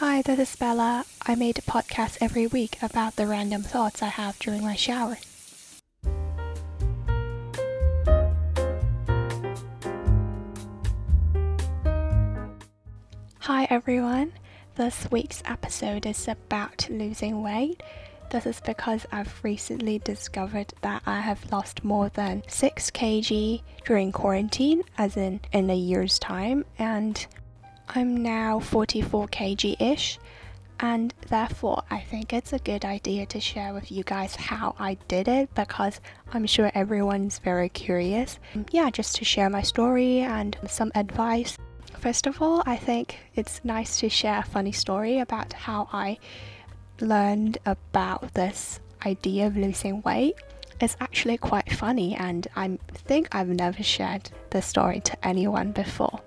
Hi, this is Bella. I made a podcast every week about the random thoughts I have during my shower. Hi everyone. This week's episode is about losing weight. This is because I've recently discovered that I have lost more than 6 kg during quarantine, as in in a year's time, and I'm now 44 kg ish, and therefore I think it's a good idea to share with you guys how I did it because I'm sure everyone's very curious. Um, yeah, just to share my story and some advice. First of all, I think it's nice to share a funny story about how I learned about this idea of losing weight. It's actually quite funny, and I think I've never shared this story to anyone before.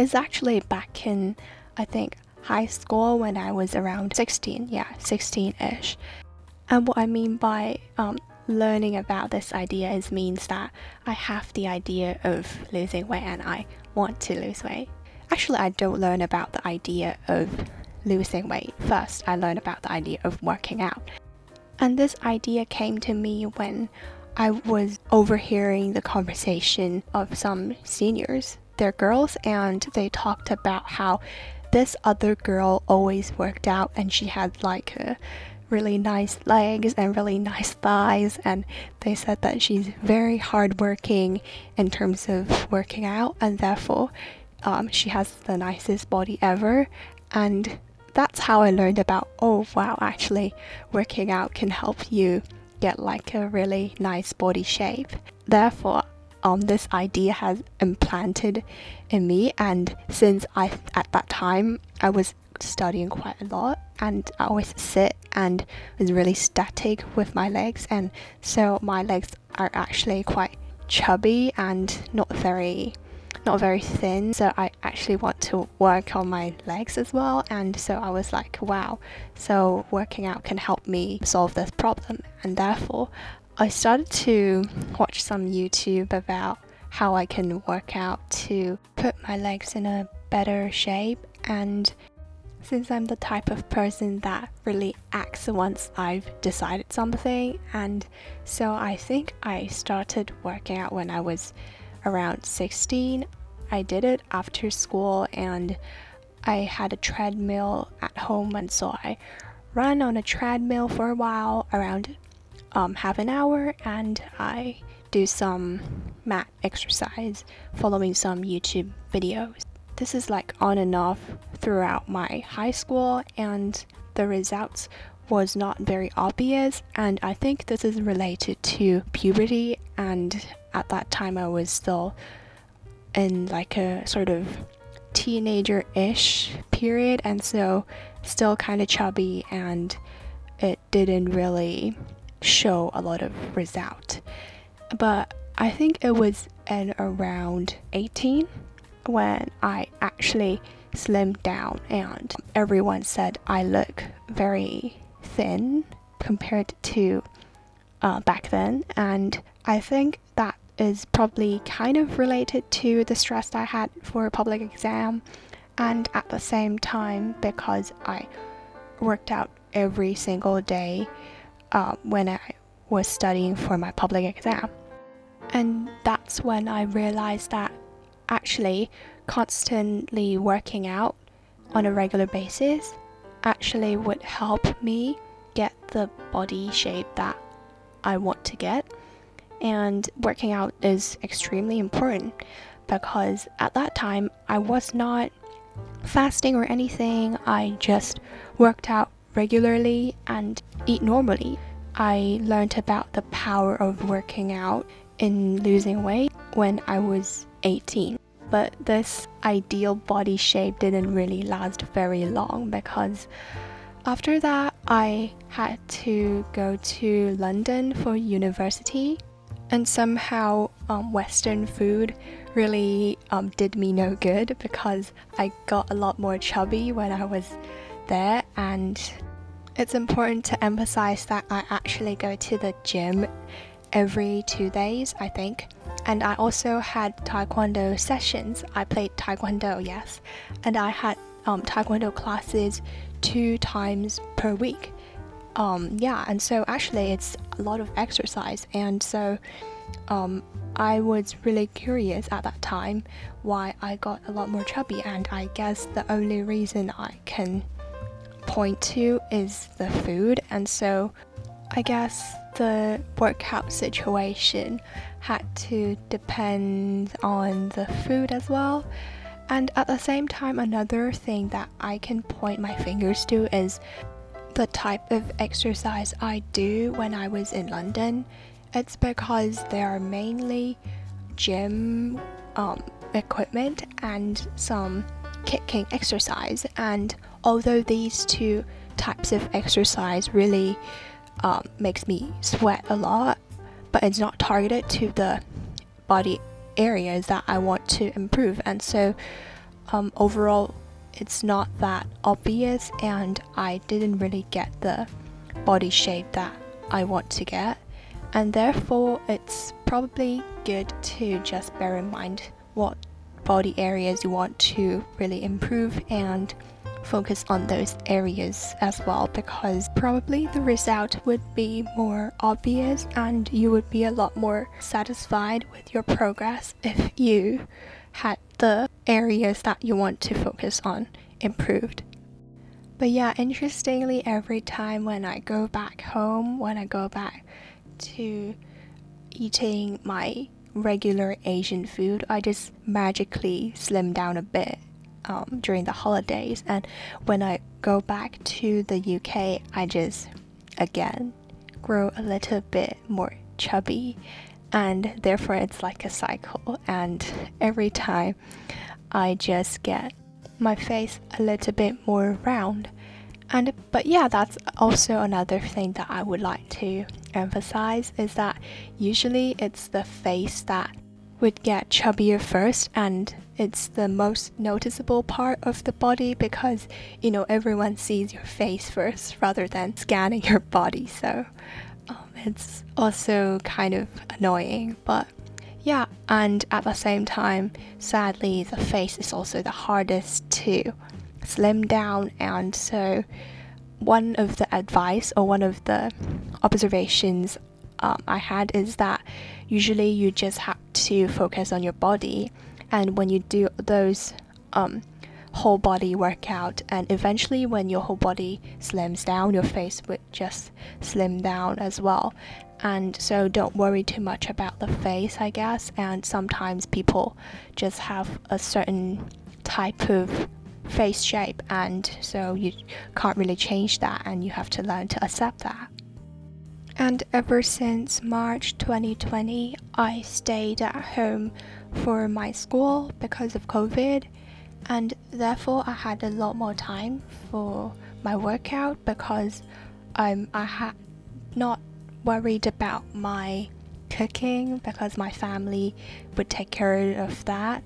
It's actually back in, I think, high school when I was around 16, yeah, 16 ish. And what I mean by um, learning about this idea is means that I have the idea of losing weight and I want to lose weight. Actually, I don't learn about the idea of losing weight. First, I learn about the idea of working out. And this idea came to me when I was overhearing the conversation of some seniors. They're girls, and they talked about how this other girl always worked out and she had like a really nice legs and really nice thighs and they said that she's very hardworking in terms of working out and therefore um, she has the nicest body ever and that's how I learned about oh wow actually working out can help you get like a really nice body shape. Therefore, um, this idea has implanted in me, and since I at that time I was studying quite a lot, and I always sit and was really static with my legs, and so my legs are actually quite chubby and not very not very thin, so I actually want to work on my legs as well. And so I was like, wow, so working out can help me solve this problem. And therefore, I started to watch some YouTube about how I can work out to put my legs in a better shape. And since I'm the type of person that really acts once I've decided something, and so I think I started working out when I was around 16. I did it after school and I had a treadmill at home, and so I ran on a treadmill for a while, around um, half an hour, and I do some mat exercise following some YouTube videos. This is like on and off throughout my high school, and the results was not very obvious and i think this is related to puberty and at that time I was still in like a sort of teenager ish period, and so still kind of chubby, and it didn't really show a lot of result. But I think it was at around 18 when I actually slimmed down, and everyone said I look very thin compared to uh, back then, and I think that is probably kind of related to the stress I had for a public exam, and at the same time, because I worked out every single day uh, when I was studying for my public exam. And that's when I realized that actually constantly working out on a regular basis actually would help me get the body shape that I want to get and working out is extremely important because at that time I was not fasting or anything. I just worked out regularly and eat normally. I learned about the power of working out in losing weight when I was 18. But this ideal body shape didn't really last very long because after that I had to go to London for university and somehow um, Western food really um, did me no good because I got a lot more chubby when I was there. And it's important to emphasize that I actually go to the gym every two days, I think. And I also had taekwondo sessions. I played taekwondo, yes. And I had um, taekwondo classes two times per week. Um, yeah, and so actually it's a lot of exercise, and so um, I was really curious at that time why I got a lot more chubby, and I guess the only reason I can point to is the food, and so I guess the workout situation had to depend on the food as well. And at the same time, another thing that I can point my fingers to is the type of exercise I do when I was in London. It's because there are mainly gym um, equipment and some kicking exercise. And although these two types of exercise really um, makes me sweat a lot, but it's not targeted to the body areas that I want to improve. And so, um, overall, it's not that obvious, and I didn't really get the body shape that I want to get. And therefore, it's probably good to just bear in mind what body areas you want to really improve and focus on those areas as well because probably the result would be more obvious and you would be a lot more satisfied with your progress if you had the areas that you want to focus on improved. But yeah, interestingly, every time when I go back home, when I go back to eating my regular Asian food, I just magically slim down a bit um, during the holidays. And when I go back to the UK, I just again grow a little bit more chubby, and therefore it's like a cycle. And every time I just get my face a little bit more round. And but yeah, that's also another thing that I would like to emphasize is that usually it's the face that would get chubbier first and it's the most noticeable part of the body because you know everyone sees your face first rather than scanning your body. So um, it's also kind of annoying but yeah and at the same time sadly the face is also the hardest to slim down and so one of the advice or one of the observations um, I had is that usually you just have to focus on your body, and when you do those um, whole body workout, and eventually when your whole body slims down, your face would just slim down as well. And so don't worry too much about the face, I guess. And sometimes people just have a certain type of face shape, and so you can't really change that, and you have to learn to accept that. And ever since March 2020, I stayed at home for my school because of COVID, and therefore I had a lot more time for my workout because um, I had not worried about my cooking because my family would take care of that.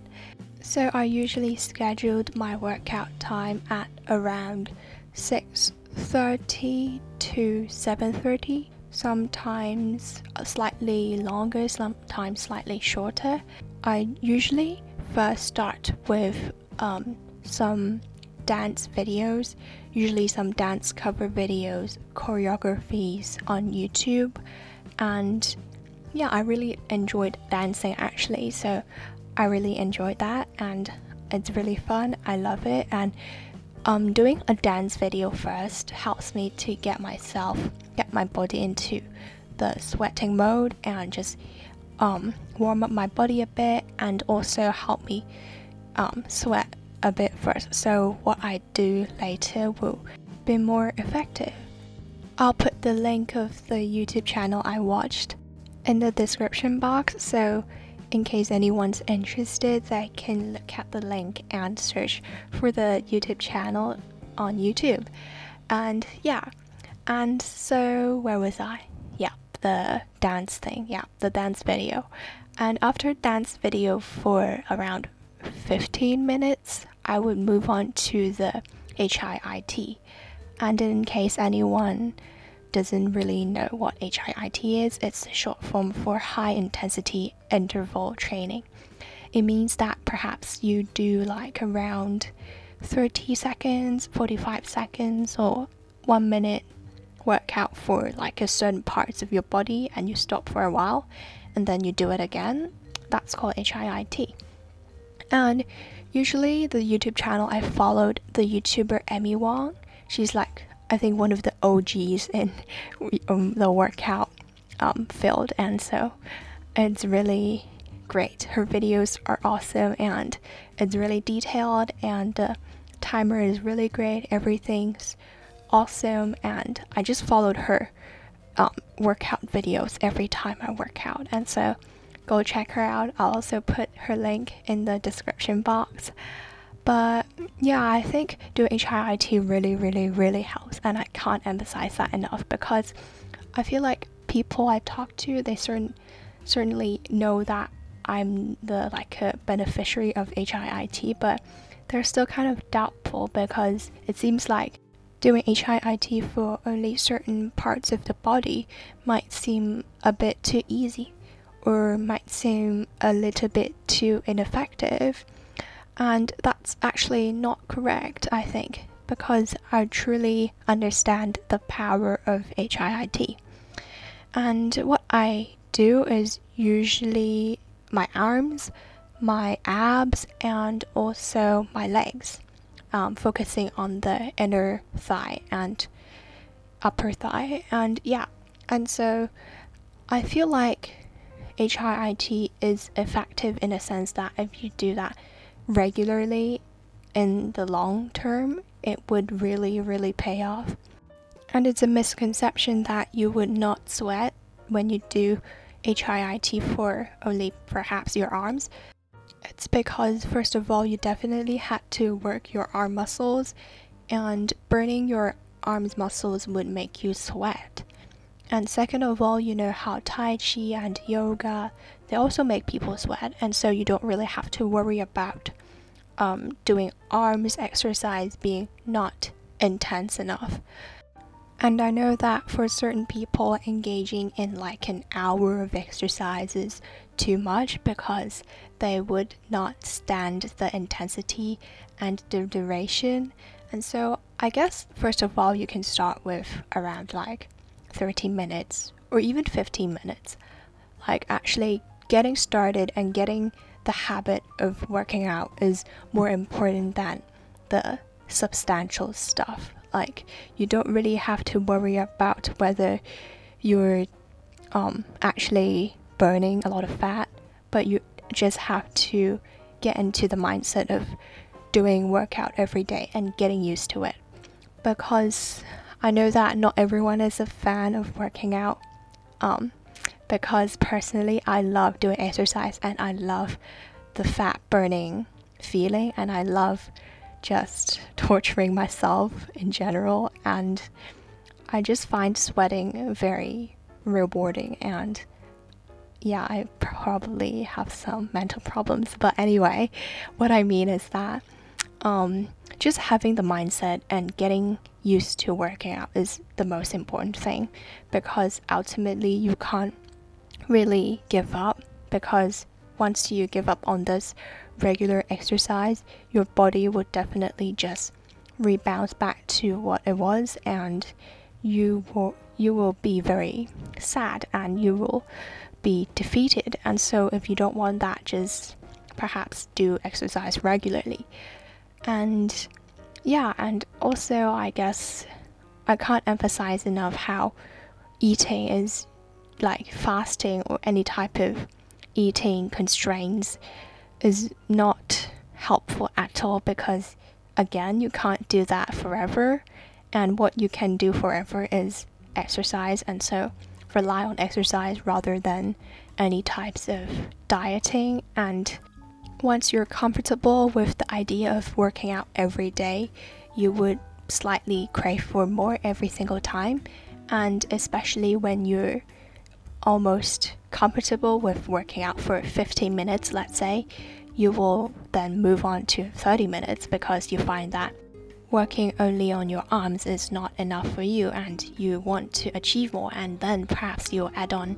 So I usually scheduled my workout time at around 6:30 to 7:30 sometimes slightly longer, sometimes slightly shorter. I usually first start with um, some dance videos, usually some dance cover videos, choreographies on YouTube, and yeah, I really enjoyed dancing actually, so I really enjoyed that, and it's really fun. I love it, and um, doing a dance video first helps me to get myself, get my body into the sweating mode and just um, warm up my body a bit and also help me um, sweat a bit first. So, what I do later will be more effective. I'll put the link of the YouTube channel I watched in the description box so in case anyone's interested, they can look at the link and search for the YouTube channel on YouTube. And yeah, and so where was I? Yeah, the dance thing. Yeah, the dance video. And after dance video for around 15 minutes, I would move on to the HIIT. And in case anyone doesn't really know what HIIT is, it's a short form for high intensity interval training. It means that perhaps you do like around 30 seconds, 45 seconds, or one minute workout for like a certain parts of your body and you stop for a while and then you do it again. That's called HIIT. And usually the YouTube channel I followed the YouTuber Emi Wong. She's like I think one of the OGs in um, the workout um, field, and so it's really great. Her videos are awesome and it's really detailed, and the timer is really great. Everything's awesome, and I just followed her um, workout videos every time I work out, and so go check her out. I'll also put her link in the description box. But yeah, I think doing HIIT really, really, really helps, and I can't emphasize that enough because I feel like people I talk to, they certain certainly know that I'm the like a beneficiary of HIIT, but they're still kind of doubtful because it seems like doing HIIT for only certain parts of the body might seem a bit too easy or might seem a little bit too ineffective. And that's actually not correct, I think, because I truly understand the power of HIIT. And what I do is usually my arms, my abs, and also my legs, um, focusing on the inner thigh and upper thigh. And yeah, and so I feel like HIIT is effective in a sense that if you do that regularly in the long term, it would really, really pay off. And it's a misconception that you would not sweat when you do HIIT for only perhaps your arms. It's because, first of all, you definitely had to work your arm muscles, and burning your arms muscles would make you sweat. And second of all, you know how Tai Chi and yoga, they also make people sweat, and so you don't really have to worry about um, doing arms exercise being not intense enough. And I know that for certain people, engaging in like an hour of exercise is too much because they would not stand the intensity and the duration. And so, I guess, first of all, you can start with around like 30 minutes or even 15 minutes. Like, actually getting started and getting the habit of working out is more important than the substantial stuff. Like, you don't really have to worry about whether you're um, actually burning a lot of fat, but you just have to get into the mindset of doing workout every day and getting used to it. Because I know that not everyone is a fan of working out. Um, because personally, I love doing exercise and I love the fat burning feeling, and I love just torturing myself in general. And I just find sweating very rewarding and yeah, I probably have some mental problems. But anyway, what I mean is that um, just having the mindset and getting used to working out is the most important thing because ultimately you can't really give up because once you give up on this regular exercise, your body will definitely just rebound back to what it was and you will you will be very sad and you will be defeated. And so if you don't want that, just perhaps do exercise regularly. And yeah, and also I guess I can't emphasize enough how eating is like fasting or any type of eating constraints is not helpful at all because again you can't do that forever and what you can do forever is exercise and so rely on exercise rather than any types of dieting and once you're comfortable with the idea of working out every day you would slightly crave for more every single time and especially when you're almost comfortable with working out for 15 minutes, let's say, you will then move on to 30 minutes because you find that working only on your arms is not enough for you and you want to achieve more, and then perhaps you'll add on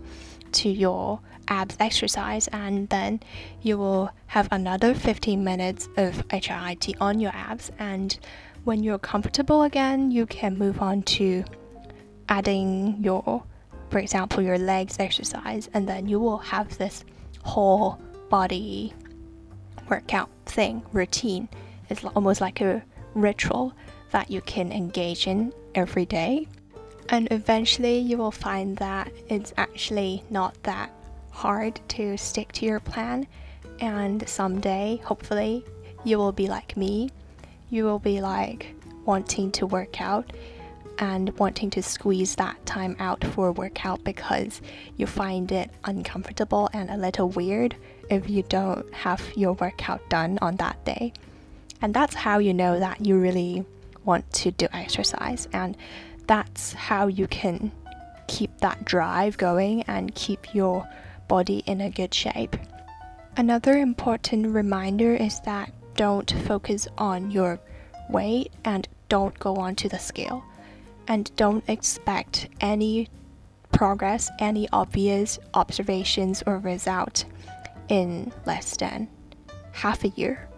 to your abs exercise and then you will have another 15 minutes of HIIT on your abs. And when you're comfortable again you can move on to adding your for example your legs exercise and then you will have this whole body workout thing routine. It's almost like a ritual that you can engage in every day. And eventually you will find that it's actually not that hard to stick to your plan and someday hopefully you will be like me you will be like wanting to work out and wanting to squeeze that time out for a workout because you find it uncomfortable and a little weird if you don't have your workout done on that day. And that's how you know that you really want to do exercise, and that's how you can keep that drive going and keep your body in a good shape. Another important reminder is that don't focus on your weight and don't go onto the scale and don't expect any progress, any obvious observations or result in less than half a year.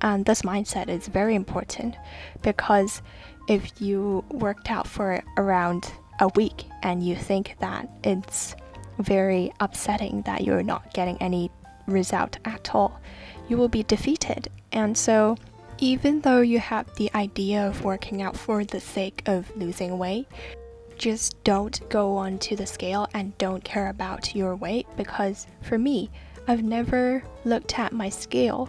And this mindset is very important because if you worked out for around a week and you think that it's very upsetting that you're not getting any result at all, you will be defeated. And so even though you have the idea of working out for the sake of losing weight, just don't go onto the scale and don't care about your weight. Because for me, I've never looked at my scale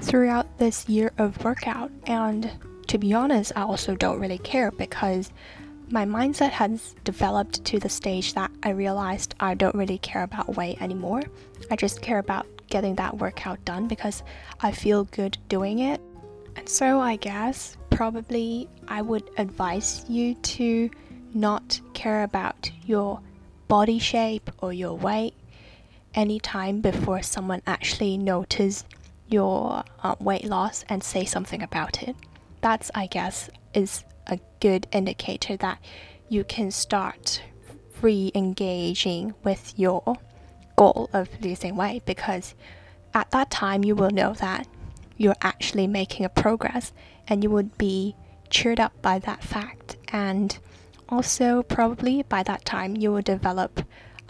throughout this year of workout. And to be honest, I also don't really care because my mindset has developed to the stage that I realized I don't really care about weight anymore. I just care about getting that workout done because I feel good doing it. And so I guess probably I would advise you to not care about your body shape or your weight anytime before someone actually notices your uh, weight loss and say something about it. That's, I guess, is a good indicator that you can start re engaging with your goal of losing weight because at that time you will know that you're actually making a progress and you would be cheered up by that fact. And also probably by that time you will develop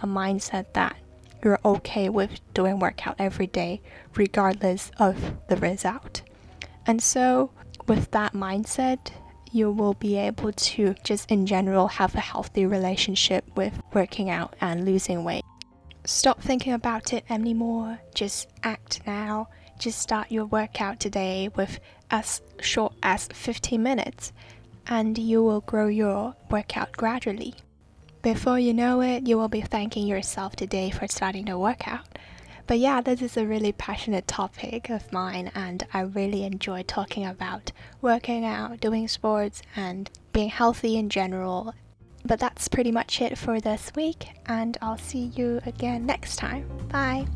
a mindset that you're okay with doing workout every day regardless of the result. And so with that mindset you will be able to just in general have a healthy relationship with working out and losing weight stop thinking about it anymore just act now just start your workout today with as short as 15 minutes, and you will grow your workout gradually. Before you know it, you will be thanking yourself today for starting the workout. But yeah, this is a really passionate topic of mine, and I really enjoy talking about working out, doing sports, and being healthy in general. But that's pretty much it for this week, and I'll see you again next time. Bye.